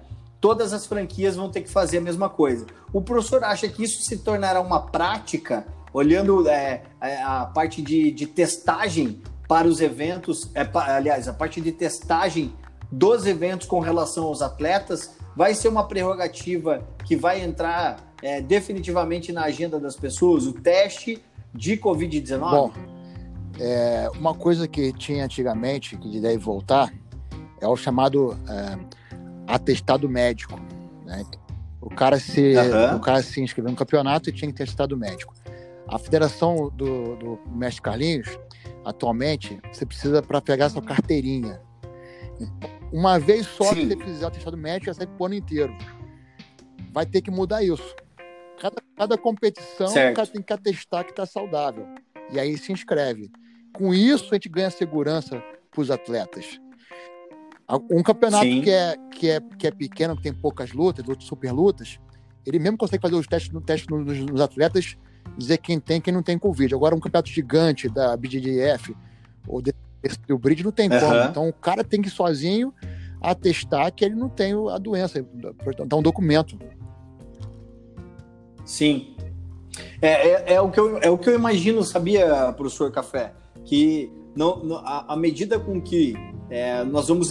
Todas as franquias vão ter que fazer a mesma coisa. O professor acha que isso se tornará uma prática, olhando é, é a parte de, de, testagem para os eventos, é, aliás, a parte de testagem dos eventos com relação aos atletas, vai ser uma prerrogativa que vai entrar é, definitivamente na agenda das pessoas, o teste de Covid-19? Bom, é, uma coisa que tinha antigamente, que deve voltar, é o chamado é, atestado médico. Né? O cara se uhum. o cara se inscreveu no campeonato e tinha que ter atestado médico. A federação do, do Mestre Carlinhos, atualmente, você precisa para pegar sua carteirinha. Uma vez só Sim. que você fizer o atestado médico, já sai pro ano inteiro. Vai ter que mudar isso. Cada, cada competição, certo. o cara tem que atestar que está saudável. E aí se inscreve. Com isso, a gente ganha segurança para os atletas. Um campeonato que é, que, é, que é pequeno, que tem poucas lutas, super lutas, ele mesmo consegue fazer os testes, no teste nos, nos atletas, dizer quem tem quem não tem Covid. Agora, um campeonato gigante da BDDF ou do Bridge não tem uhum. como. Então, o cara tem que ir sozinho atestar que ele não tem a doença, dar um documento. Sim. É, é, é, o que eu, é o que eu imagino, sabia, professor Café? Que não, não a, a medida com que é, nós vamos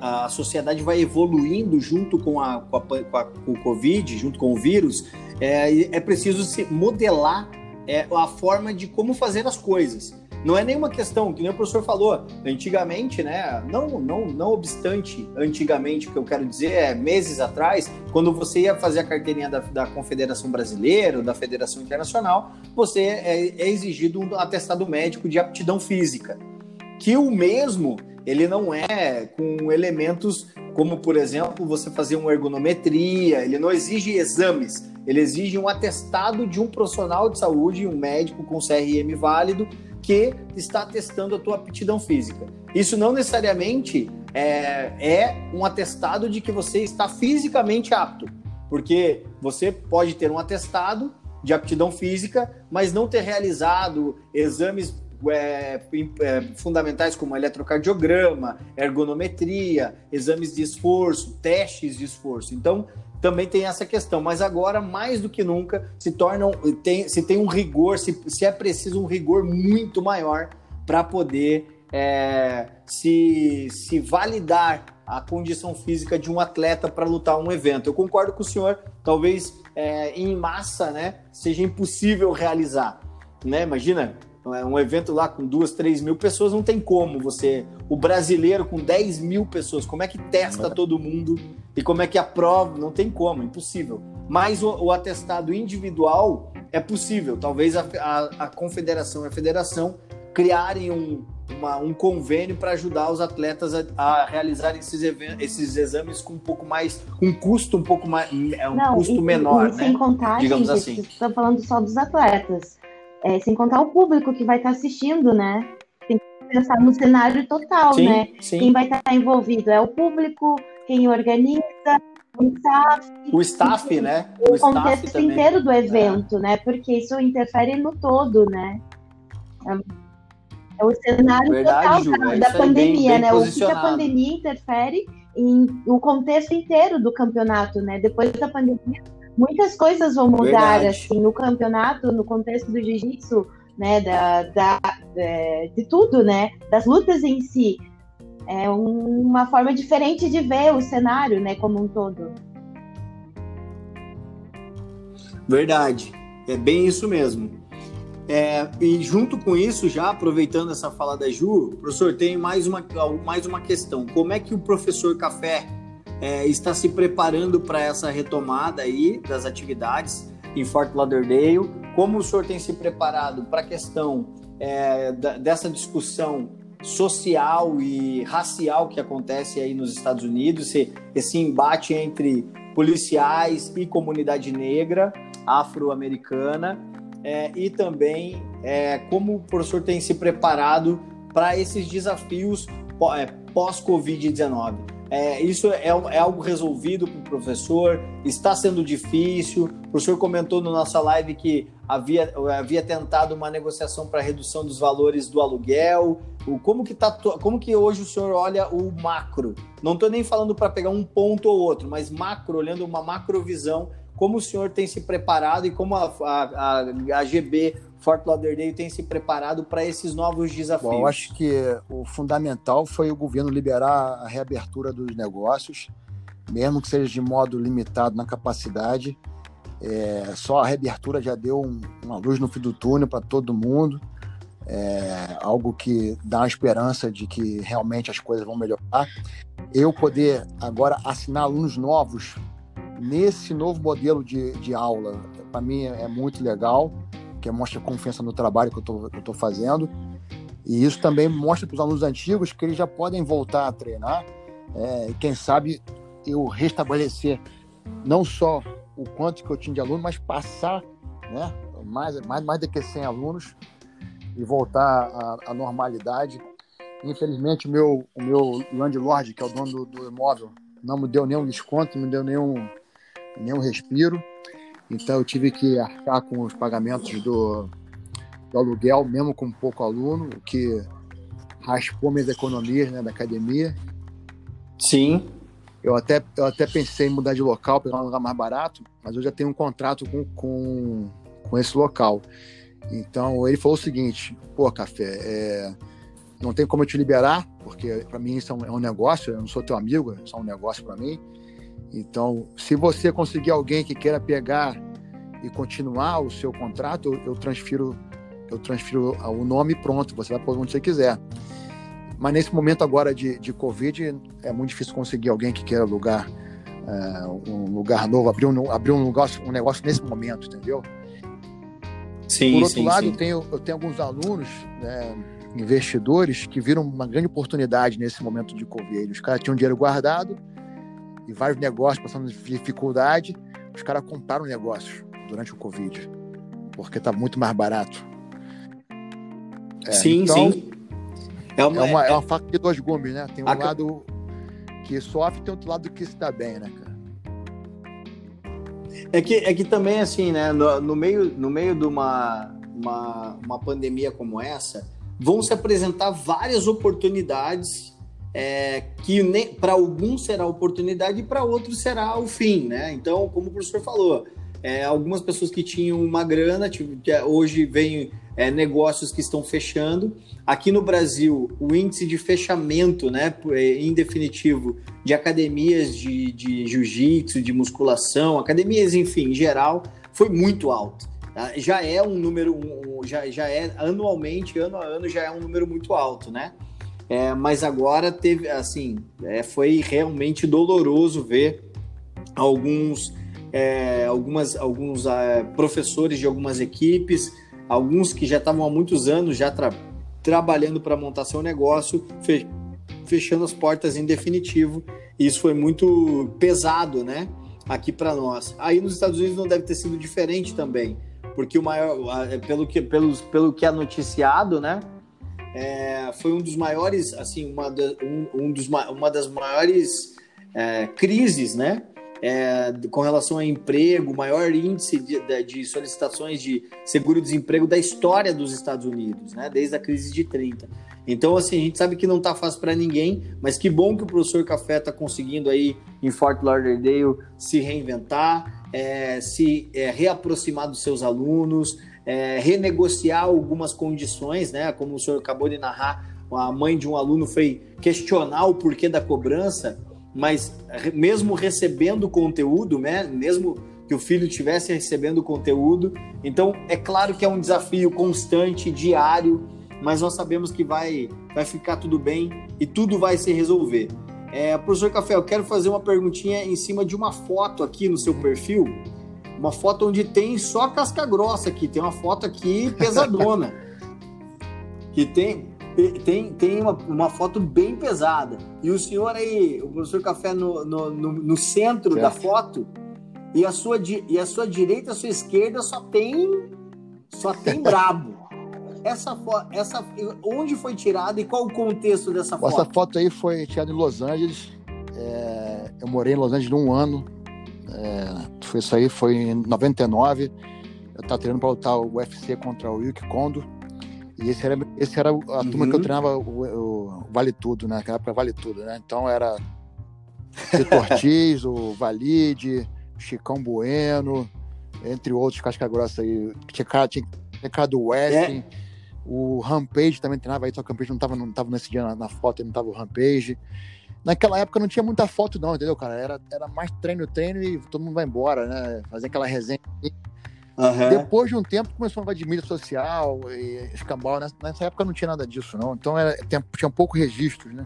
a sociedade vai evoluindo junto com a, com a, com a com o Covid, junto com o vírus. É, é preciso se modelar é, a forma de como fazer as coisas. Não é nenhuma questão, que nem o professor falou, antigamente, né? Não, não, não obstante, antigamente, o que eu quero dizer é meses atrás, quando você ia fazer a carteirinha da, da Confederação Brasileira da Federação Internacional, você é, é exigido um atestado médico de aptidão física. Que o mesmo ele não é com elementos como, por exemplo, você fazer uma ergonometria, ele não exige exames, ele exige um atestado de um profissional de saúde, um médico com CRM válido, que está testando a tua aptidão física. Isso não necessariamente é, é um atestado de que você está fisicamente apto, porque você pode ter um atestado de aptidão física, mas não ter realizado exames é, é, fundamentais como eletrocardiograma, ergonometria, exames de esforço, testes de esforço. Então, também tem essa questão, mas agora, mais do que nunca, se tornam, tem, se tem um rigor, se, se é preciso um rigor muito maior para poder é, se, se validar a condição física de um atleta para lutar um evento. Eu concordo com o senhor, talvez é, em massa, né, seja impossível realizar, né? Imagina é um evento lá com duas, três mil pessoas, não tem como você. O brasileiro com 10 mil pessoas, como é que testa todo mundo e como é que aprova? Não tem como, impossível. Mas o, o atestado individual é possível. Talvez a, a, a confederação e a federação criarem um, uma, um convênio para ajudar os atletas a, a realizarem esses, esses exames com um pouco mais, um custo um pouco mais, é um Não, custo e, menor, e, né? Sem contar, Digamos gente, assim. Estou falando só dos atletas. É, sem contar o público que vai estar assistindo, né? Tem que pensar no cenário total, sim, né? Sim. Quem vai estar envolvido é o público, quem organiza, o staff. O staff, né? O, O staff contexto também. inteiro do evento, né? Porque isso interfere no todo, né? É o cenário Verdade, total Ju, da, é da pandemia, bem- bem né? O que, a pandemia interfere em o contexto inteiro do campeonato, né? Depois da pandemia, muitas coisas vão mudar, Verdade. assim, no campeonato, no contexto do jiu-jitsu, né? Da, da, é, de tudo, né? Das lutas em si. É um- uma forma diferente de ver o cenário, né? Como um todo. Verdade. É bem isso mesmo. É, e junto com isso, já aproveitando essa fala da Ju, professor, tem mais uma, mais uma questão. Como é que o professor Café é, está se preparando para essa retomada aí das atividades em Fort Lauderdale? Como o senhor tem se preparado para a questão é, da- dessa discussão social e racial que acontece aí nos Estados Unidos, esse, esse embate entre policiais e comunidade negra afro-americana é, e também é, como o professor tem se preparado para esses desafios é, pós-Covid-19. É, isso é, é algo resolvido para o professor? Está sendo difícil? O professor comentou na nossa live que havia, havia tentado uma negociação para redução dos valores do aluguel. Como, que tá, como que hoje o senhor olha o macro? Não estou nem falando para pegar um ponto ou outro, mas macro, olhando uma macrovisão como o senhor tem se preparado e como a, a, a, a GB Fort Lauderdale tem se preparado para esses novos desafios? Bom, eu acho que o fundamental foi o governo liberar a reabertura dos negócios, mesmo que seja de modo limitado na capacidade. É, só a reabertura já deu um- uma luz no fim do túnel para todo mundo. É, algo que dá uma esperança de que realmente as coisas vão melhorar. Eu poder agora assinar alunos novos nesse novo modelo de, de aula, para mim é, é muito legal, que mostra confiança no trabalho que eu estou fazendo. E isso também mostra para os alunos antigos que eles já podem voltar a treinar. É, e quem sabe eu restabelecer não só o quanto que eu tinha de aluno, mas passar né, mais, mais, mais do que 100 alunos e voltar à, normalidade. Infelizmente, o meu, o meu landlord, que é o dono do, do imóvel, não me deu nenhum desconto, não me deu nenhum, nenhum respiro. Então, eu tive que arcar com os pagamentos do, do aluguel, mesmo com pouco aluno, o que raspou minhas economias né, da academia. Sim. Eu até, eu até pensei em mudar de local, pegar um lugar mais barato, mas eu já tenho um contrato com, com, com esse local. Então ele falou o seguinte: pô, Café, é, não tem como eu te liberar, porque para mim isso é um, é um, negócio, eu não sou teu amigo, é um negócio para mim. Então, se você conseguir alguém que queira pegar e continuar o seu contrato, eu, eu transfiro eu transfiro o nome pronto, você vai para onde você quiser. Mas nesse momento agora de, de Covid, é muito difícil conseguir alguém que queira alugar é, um lugar novo, abrir um, abrir um, negócio, um negócio nesse momento, entendeu? Sim, Por outro sim, lado, sim. Eu, tenho, eu tenho alguns alunos, né, investidores, que viram uma grande oportunidade nesse momento de Covid. Os caras tinham dinheiro guardado e vários negócios passando dificuldade. Os caras compraram negócios durante o Covid, porque está muito mais barato. É, sim, então, sim. É uma, é, uma, é uma faca de dois gumes, né? Tem um a... lado que sofre e tem outro lado que se dá bem, né, cara? É que, é que também, assim, né, no, no meio, no meio de uma, uma, uma pandemia como essa, vão se apresentar várias oportunidades é, que para alguns será oportunidade e para outros será o fim, né? Então, como o professor falou, é, algumas pessoas que tinham uma grana, tipo, hoje vem é, negócios que estão fechando. Aqui no Brasil, o índice de fechamento, né, em definitivo, de academias de, de jiu-jitsu, de musculação, academias, enfim, em geral, foi muito alto. Tá? Já é um número, um, já, já é anualmente, ano a ano, já é um número muito alto, né? É, mas agora teve, assim, é, foi realmente doloroso ver alguns, é, algumas, alguns é, professores de algumas equipes alguns que já estavam há muitos anos já tra trabalhando para montar seu negócio, fe fechando as portas em definitivo. Isso foi muito pesado, né? Aqui para nós. Aí nos Estados Unidos não deve ter sido diferente também, porque o maior, pelo que, pelo, pelo que é noticiado, né? É, foi um dos maiores, assim, uma, da, um, um dos, uma das maiores é, crises, né? é, com relação a emprego, maior índice de, de solicitações de seguro-desemprego da história dos Estados Unidos, né? Desde a crise de 30. Então, assim, a gente sabe que não está fácil para ninguém, mas que bom que o professor Café está conseguindo aí em Fort Lauderdale se reinventar, é, se é, reaproximar dos seus alunos, é, renegociar algumas condições, né? Como o senhor acabou de narrar, a mãe de um aluno foi questionar o porquê da cobrança mas mesmo recebendo conteúdo, né, mesmo que o filho estivesse recebendo conteúdo, então é claro que é um desafio constante, diário, mas nós sabemos que vai, vai ficar tudo bem e tudo vai se resolver. É, professor Café, eu quero fazer uma perguntinha em cima de uma foto aqui no seu perfil, uma foto onde tem só casca grossa aqui, tem uma foto aqui pesadona, que tem, tem, tem uma, uma foto bem pesada. E o senhor aí, o professor Café no, no, no, no centro certo. da foto, e a, sua, e a sua direita, a sua esquerda só tem só tem brabo. Essa foto, essa, onde foi tirada e qual o contexto dessa foto? Essa foto aí foi tirada em Los Angeles. É, eu morei em Los Angeles um ano. É, foi isso aí, foi em 99. Eu estava treinando para lutar o UFC contra o Yuki Kondo. E esse era, esse era a uhum. turma que eu treinava o, o, Vale Tudo, né? Naquela época Vale Tudo, né? Então era Tito Ortiz, o Valide, Chicão Bueno, entre outros casca grossa aí. Tinha cara, tinha, tinha cara do Westing. É. O Rampage também treinava aí, só que o Rampage não tava, não tava nesse dia na, na foto, não tava o Rampage. Naquela época não tinha muita foto, não, entendeu, cara? Era, era mais treino, treino e todo mundo vai embora, né? Fazer aquela resenha. Uhum. Depois de um tempo começou a falar de mídia social e escambau. Nessa, nessa, época não tinha nada disso, não. Então era, tinha, tinha pouco registros, né?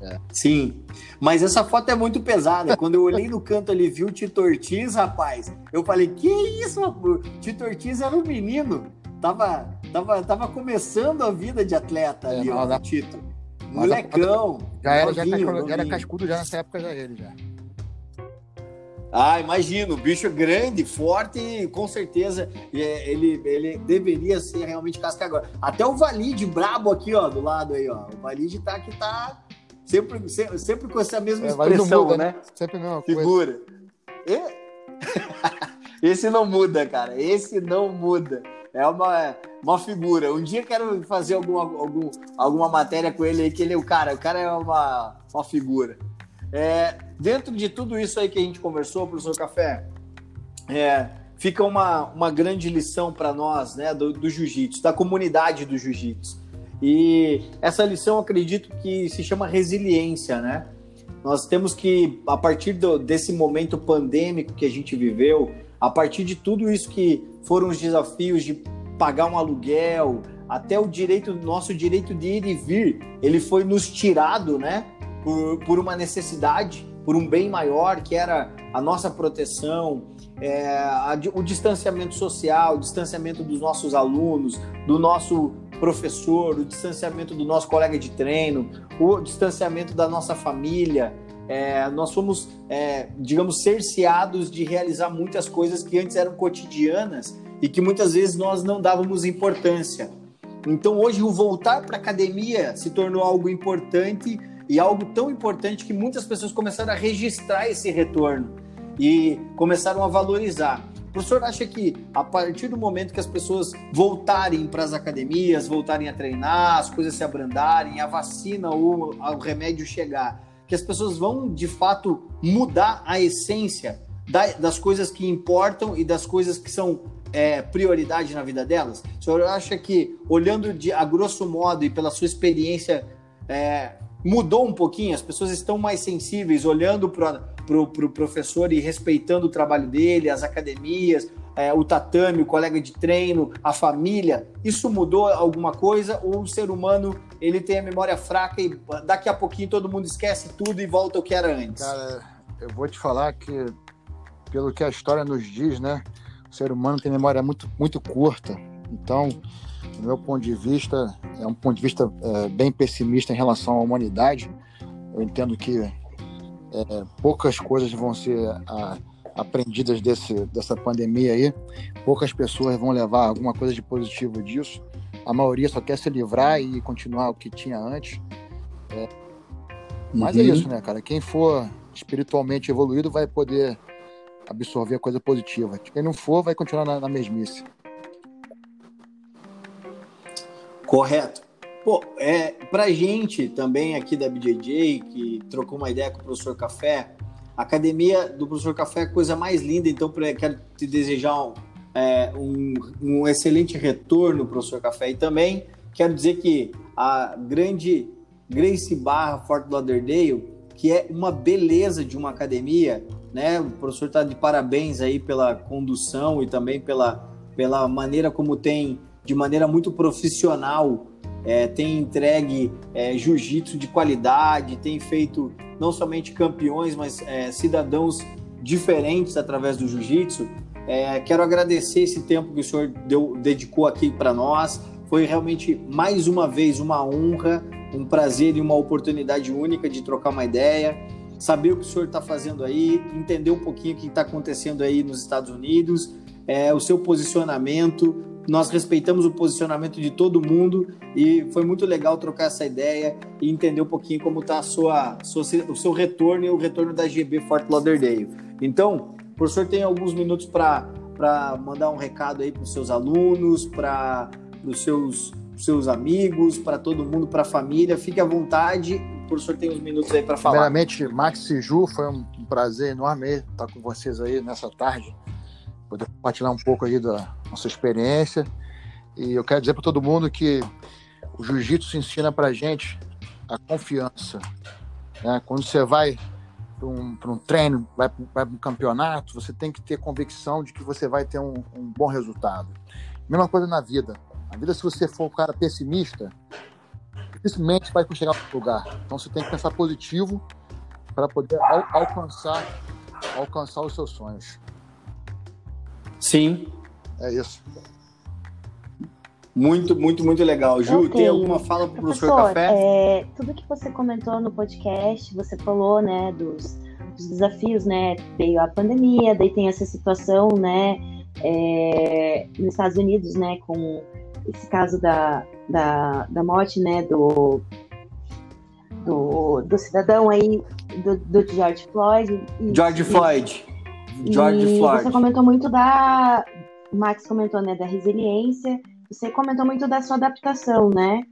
É. Sim, mas essa foto é muito pesada. Quando eu olhei no canto ali, vi o Tito Ortiz, rapaz, eu falei, que isso, rapaz? Tito Ortiz era um menino. Tava, tava, tava começando a vida de atleta é, ali, ó, o Tito. Molecão. Já era, novinho, já, já era cascudo já nessa época, já ele já. Ah, imagino, bicho grande, forte e com certeza é, ele, ele deveria ser realmente casca agora. Até o Valide brabo aqui, ó, do lado aí, ó. O Valide tá que tá sempre, sempre, sempre com essa mesma é, expressão, muda, né? né? Sempre mesma Figura. Esse não muda, cara. Esse não muda. É uma, uma figura. Um dia quero fazer alguma, algum, alguma matéria com ele aí, que ele, o cara, o cara é uma, uma figura. É, dentro de tudo isso aí que a gente conversou, professor Café, é, fica uma, uma grande lição para nós, né, do, do jiu-jitsu, da comunidade do jiu-jitsu. E essa lição, acredito que se chama resiliência, né? Nós temos que, a partir do, desse momento pandêmico que a gente viveu, a partir de tudo isso que foram os desafios de pagar um aluguel, até o direito, nosso direito de ir e vir, ele foi nos tirado, né? Por, por uma necessidade, por um bem maior, que era a nossa proteção, é, a, o distanciamento social, o distanciamento dos nossos alunos, do nosso professor, o distanciamento do nosso colega de treino, o distanciamento da nossa família. É, nós fomos, é, digamos, cerceados de realizar muitas coisas que antes eram cotidianas e que muitas vezes nós não dávamos importância. Então hoje o voltar para a academia se tornou algo importante e algo tão importante que muitas pessoas começaram a registrar esse retorno e começaram a valorizar. O professor acha que a partir do momento que as pessoas voltarem para as academias, voltarem a treinar, as coisas se abrandarem, a vacina ou o remédio chegar, que as pessoas vão de fato mudar a essência das coisas que importam e das coisas que são é, prioridade na vida delas? O senhor acha que, olhando de, a grosso modo e pela sua experiência, é, mudou um pouquinho? As pessoas estão mais sensíveis, olhando para o pro professor e respeitando o trabalho dele, as academias, é, o tatame, o colega de treino, a família. Isso mudou alguma coisa? Ou o ser humano ele tem a memória fraca e daqui a pouquinho todo mundo esquece tudo e volta ao que era antes? Cara, eu vou te falar que, pelo que a história nos diz, né? O ser humano tem memória muito, muito curta. Então, do meu ponto de vista, é um ponto de vista é, bem pessimista em relação à humanidade. Eu entendo que é, poucas coisas vão ser a, aprendidas desse, dessa pandemia aí. Poucas pessoas vão levar alguma coisa de positivo disso. A maioria só quer se livrar e continuar o que tinha antes. É, mas é uhum. é isso, né, cara? Quem for espiritualmente evoluído vai poder absorver a coisa positiva. Quem não for, vai continuar na, na mesmice. Correto. Pô, é, pra gente também aqui da BJJ, que trocou uma ideia com o professor Café, a academia do professor Café é a coisa mais linda, então quero te desejar um, é, um, um excelente retorno, professor Café, e também quero dizer que a grande Grace Barra Fort Lauderdale, que é uma beleza de uma academia, né? O professor está de parabéns aí pela condução e também pela, pela maneira como tem de maneira muito profissional, é, tem entregue é, jiu-jitsu de qualidade, tem feito não somente campeões, mas é, cidadãos diferentes através do jiu-jitsu. É, quero agradecer esse tempo que o senhor deu, dedicou aqui para nós. Foi realmente mais uma vez uma honra, um prazer e uma oportunidade única de trocar uma ideia, saber o que o senhor está fazendo aí, entender um pouquinho o que está acontecendo aí nos Estados Unidos, é, o seu posicionamento, nós respeitamos o posicionamento de todo mundo e foi muito legal trocar essa ideia e entender um pouquinho como está sua, sua, o seu retorno e o retorno da GB Fort Lauderdale. Então, o professor tem alguns minutos para mandar um recado aí para os seus alunos, para os seus, seus amigos, para todo mundo, para a família. Fique à vontade, o professor tem uns minutos aí para falar. Primeiramente, Max e Ju, foi um prazer enorme estar com vocês aí nessa tarde poder compartilhar um pouco aí da nossa experiência. E eu quero dizer para todo mundo que o jiu-jitsu ensina para gente a confiança. Né? Quando você vai para um, um, treino, vai para um campeonato, você tem que ter convicção de que você vai ter um, um bom resultado. Mesma coisa na vida. Na vida, se você for um cara pessimista, dificilmente vai chegar no lugar. Então você tem que pensar positivo para poder al alcançar, alcançar os seus sonhos. Sim. É isso. Muito, muito, muito legal. Ju, okay. tem alguma fala para o professor Café? É, tudo que você comentou no podcast, você falou, né, dos, dos, desafios, né? Veio a pandemia, daí tem essa situação, né, é, nos Estados Unidos, né, com esse caso da, da, da morte, né, do, do, do cidadão aí, do, do George Floyd. E, George Floyd. George e Floyd. Você comentou muito da. O Max comentou, né, da resiliência. Você comentou muito da sua adaptação, né?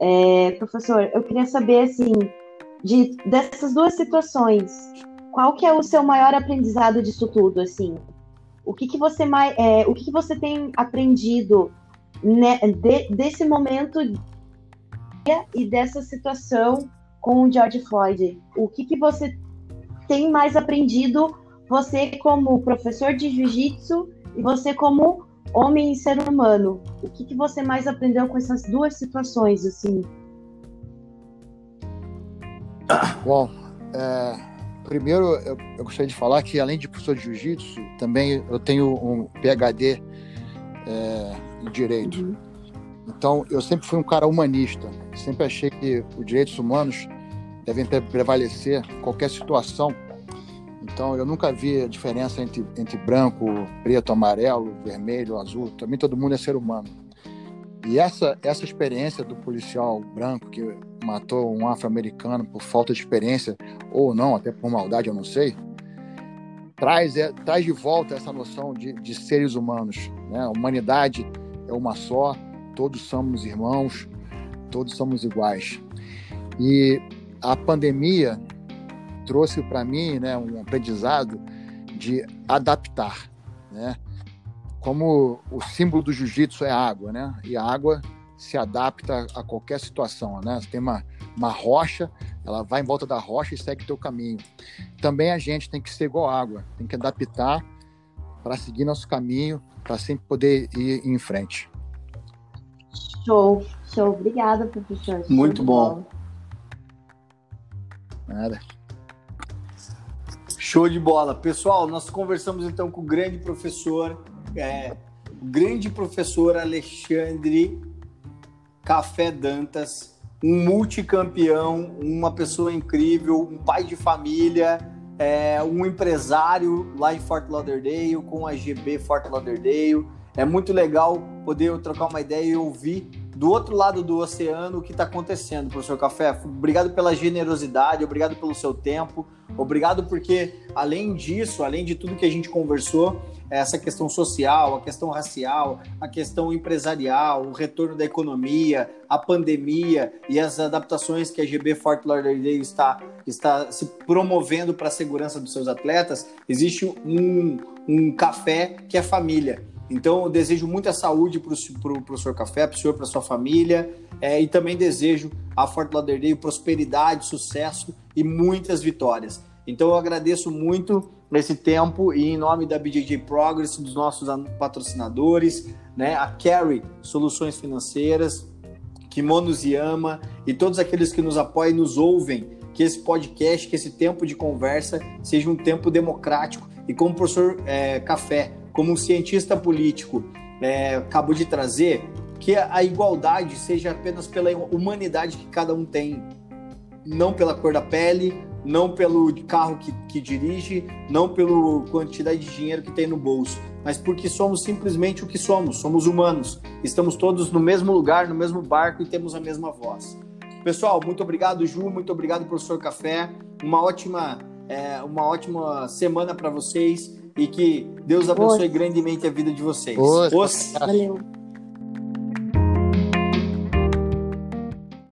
É, professor, eu queria saber, assim, de, dessas duas situações, qual que é o seu maior aprendizado disso tudo, assim? O que, que você mais, é, o que, que você tem aprendido né, de, desse momento e dessa situação com o George Floyd? O que, que você tem mais aprendido você como professor de jiu-jitsu e você como homem e ser humano. O que, que você mais aprendeu com essas duas situações, assim? Bom, é, primeiro eu, eu, gostaria de falar que além de professor de jiu-jitsu, também eu tenho um PhD é, em direito. Uhum. Então eu sempre fui um cara humanista. Sempre achei que os direitos humanos devem prevalecer em qualquer situação. Então eu nunca vi a diferença entre, entre branco, preto, amarelo, vermelho, azul. Também todo mundo é ser humano. E essa, essa experiência do policial branco que matou um afro-americano por falta de experiência, ou não, até por maldade, eu não sei, traz, é, traz de volta essa noção de, de seres humanos. Né? A humanidade é uma só, todos somos irmãos, todos somos iguais. E a pandemia trouxe para mim né, um aprendizado de adaptar. Né? como o símbolo do jiu-jitsu é água, né? E a água se adapta a qualquer situação, né? Você tem uma, uma rocha, ela vai em volta da rocha e segue teu caminho. Também a gente tem que ser igual água, tem que adaptar para seguir nosso caminho, para sempre poder ir em frente. Show, show. Obrigada, professor. Muito bom. Nada. Show de bola. Pessoal, nós conversamos então com o grande professor é, o grande professor Alexandre Café Dantas, um multicampeão, uma pessoa incrível, um pai de família, é, um empresário lá em Fort Lauderdale, com a GB Fort Lauderdale. É muito legal poder trocar uma ideia e ouvir do outro lado do oceano o que está acontecendo, professor Café. Obrigado pela generosidade, obrigado pelo seu tempo, obrigado porque, além disso, além de tudo que a gente conversou, essa questão social, a questão racial, a questão empresarial, o retorno da economia, a pandemia e as adaptações que a GB Fort Lauderdale está, está se promovendo para a segurança dos seus atletas, existe um, um café que é família. Então, eu desejo muita saúde para o professor Café, para o senhor, para sua família, é, e também desejo a Fort Lauderdale prosperidade, sucesso e muitas vitórias. Então, eu agradeço muito esse tempo e em nome da BJJ Progress, dos nossos patrocinadores, né, a Carry Soluções Financeiras, Kimonos Yama e todos aqueles que nos apoiam e nos ouvem, que esse podcast, que esse tempo de conversa seja um tempo democrático e como o professor é, Café, como um cientista político é, acabou de trazer, que a igualdade seja apenas pela humanidade que cada um tem, não pela cor da pele, não pelo carro que, que dirige, não pela quantidade de dinheiro que tem no bolso, mas porque somos simplesmente o que somos, somos humanos. Estamos todos no mesmo lugar, no mesmo barco e temos a mesma voz. Pessoal, muito obrigado, Ju, muito obrigado, professor Café. Uma ótima, é, uma ótima semana para vocês e que Deus abençoe grandemente a vida de vocês. Oi. Valeu.